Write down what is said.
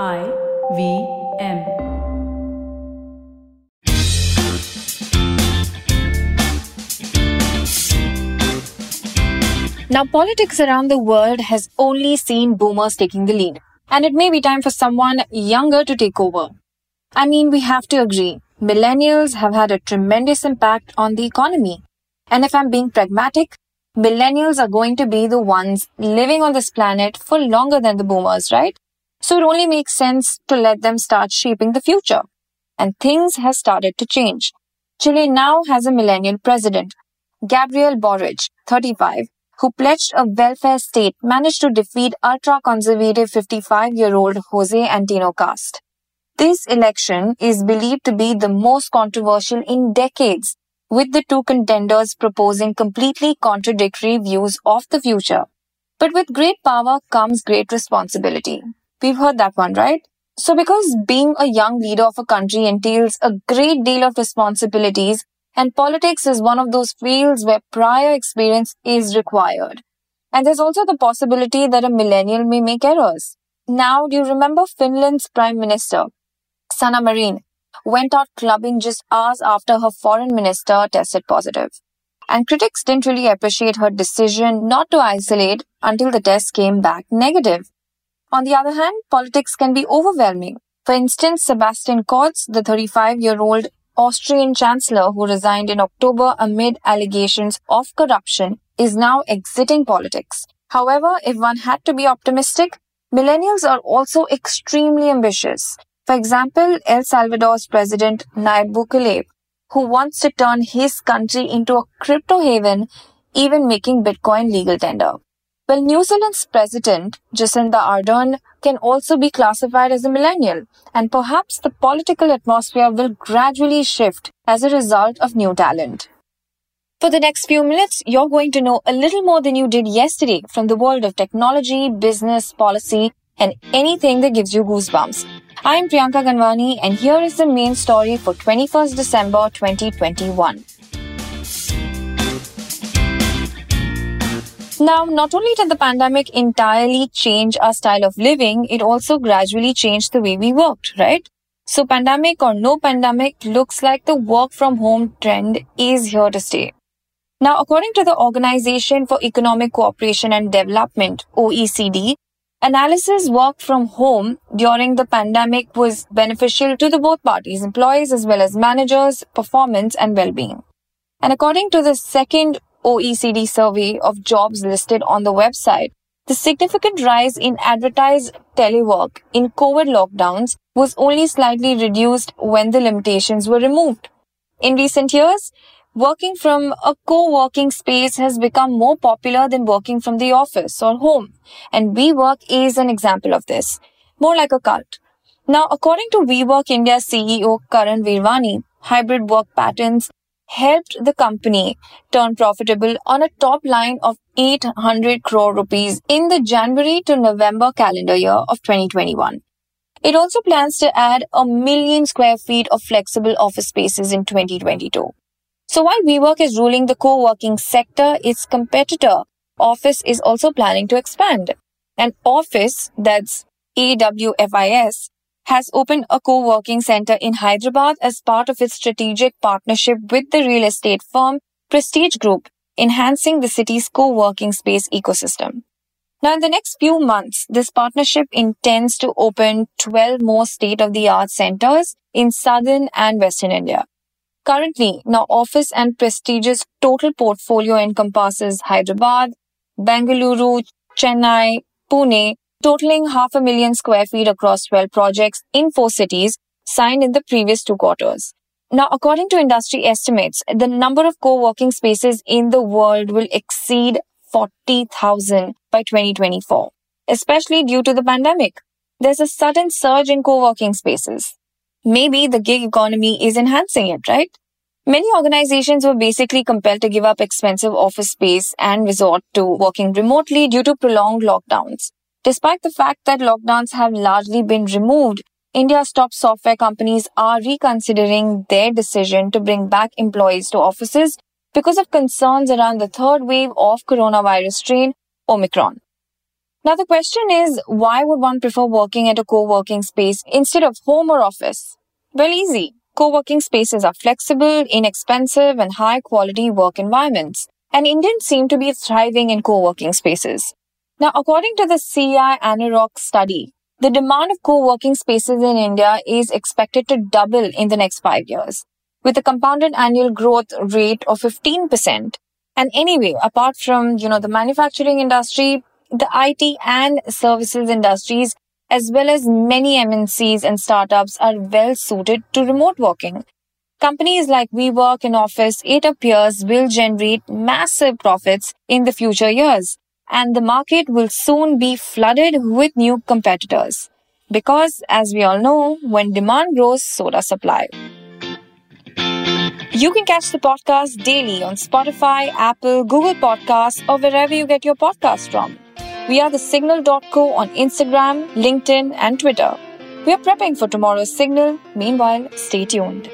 I V M. Now, politics around the world has only seen boomers taking the lead, and it may be time for someone younger to take over. I mean, we have to agree, millennials have had a tremendous impact on the economy. And if I'm being pragmatic, millennials are going to be the ones living on this planet for longer than the boomers, right? So it only makes sense to let them start shaping the future. And things have started to change. Chile now has a millennial president. Gabriel Boric, 35, who pledged a welfare state, managed to defeat ultra-conservative 55-year-old Jose Antonio Cast. This election is believed to be the most controversial in decades, with the two contenders proposing completely contradictory views of the future. But with great power comes great responsibility. We've heard that one, right? So because being a young leader of a country entails a great deal of responsibilities, and politics is one of those fields where prior experience is required. And there's also the possibility that a millennial may make errors. Now, do you remember Finland's Prime Minister, Sanna Marin, went out clubbing just hours after her foreign minister tested positive. And critics didn't really appreciate her decision not to isolate until the test came back negative. On the other hand, politics can be overwhelming. For instance, Sebastian Kurz, the 35 year old Austrian chancellor who resigned in October amid allegations of corruption, is now exiting politics. However, if one had to be optimistic, millennials are also extremely ambitious. For example, El Salvador's president Nayib Bukele, who wants to turn his country into a crypto haven, even making Bitcoin legal tender. Well, New Zealand's president, Jacinda Ardern, can also be classified as a millennial, and perhaps the political atmosphere will gradually shift as a result of new talent. For the next few minutes, you're going to know a little more than you did yesterday from the world of technology, business, policy, and anything that gives you goosebumps. I'm Priyanka Ganwani, and here is the main story for 21st December 2021. Now, not only did the pandemic entirely change our style of living, it also gradually changed the way we worked, right? So, pandemic or no pandemic, looks like the work from home trend is here to stay. Now, according to the Organization for Economic Cooperation and Development, OECD, analysis work from home during the pandemic was beneficial to the both parties, employees as well as managers, performance and well-being. And according to the second OECD survey of jobs listed on the website, the significant rise in advertised telework in COVID lockdowns was only slightly reduced when the limitations were removed. In recent years, working from a co-working space has become more popular than working from the office or home. And WeWork is an example of this, more like a cult. Now, according to WeWork India CEO Karan Virwani, hybrid work patterns helped the company turn profitable on a top line of 800 crore rupees in the January to November calendar year of 2021. It also plans to add a million square feet of flexible office spaces in 2022. So while WeWork is ruling the co-working sector, its competitor Awfis is also planning to expand. An Awfis, that's AWFIS, has opened a co-working center in Hyderabad as part of its strategic partnership with the real estate firm Prestige Group, enhancing the city's co-working space ecosystem. Now, in the next few months, this partnership intends to open 12 more state-of-the-art centers in southern and western India. Currently, now Awfis and Prestige's total portfolio encompasses Hyderabad, Bengaluru, Chennai, Pune, totaling half a million square feet across 12 projects in four cities signed in the previous two quarters. Now, according to industry estimates, the number of co-working spaces in the world will exceed 40,000 by 2024, especially due to the pandemic. There's a sudden surge in co-working spaces. Maybe the gig economy is enhancing it, right? Many organizations were basically compelled to give up expensive office space and resort to working remotely due to prolonged lockdowns. Despite the fact that lockdowns have largely been removed, India's top software companies are reconsidering their decision to bring back employees to offices because of concerns around the third wave of coronavirus strain, Omicron. Now, the question is why would one prefer working at a co working space instead of home or office? Well, easy. Co working spaces are flexible, inexpensive, and high quality work environments. And Indians seem to be thriving in co working spaces. Now, according to the CI ANAROCK study, the demand of co working spaces in India is expected to double in the next five years, with a compounded annual growth rate of 15%. And anyway, apart from, you know, the manufacturing industry, the IT and services industries, as well as many MNCs and startups are well suited to remote working. Companies like WeWork and Awfis, it appears, will generate massive profits in the future years, and the market will soon be flooded with new competitors. Because, as we all know, when demand grows, so does supply. You can catch the podcast daily on Spotify, Apple, Google Podcasts, or wherever you get your podcasts from. We are the signal.co on Instagram, LinkedIn, and Twitter. We are prepping for tomorrow's signal. Meanwhile, stay tuned.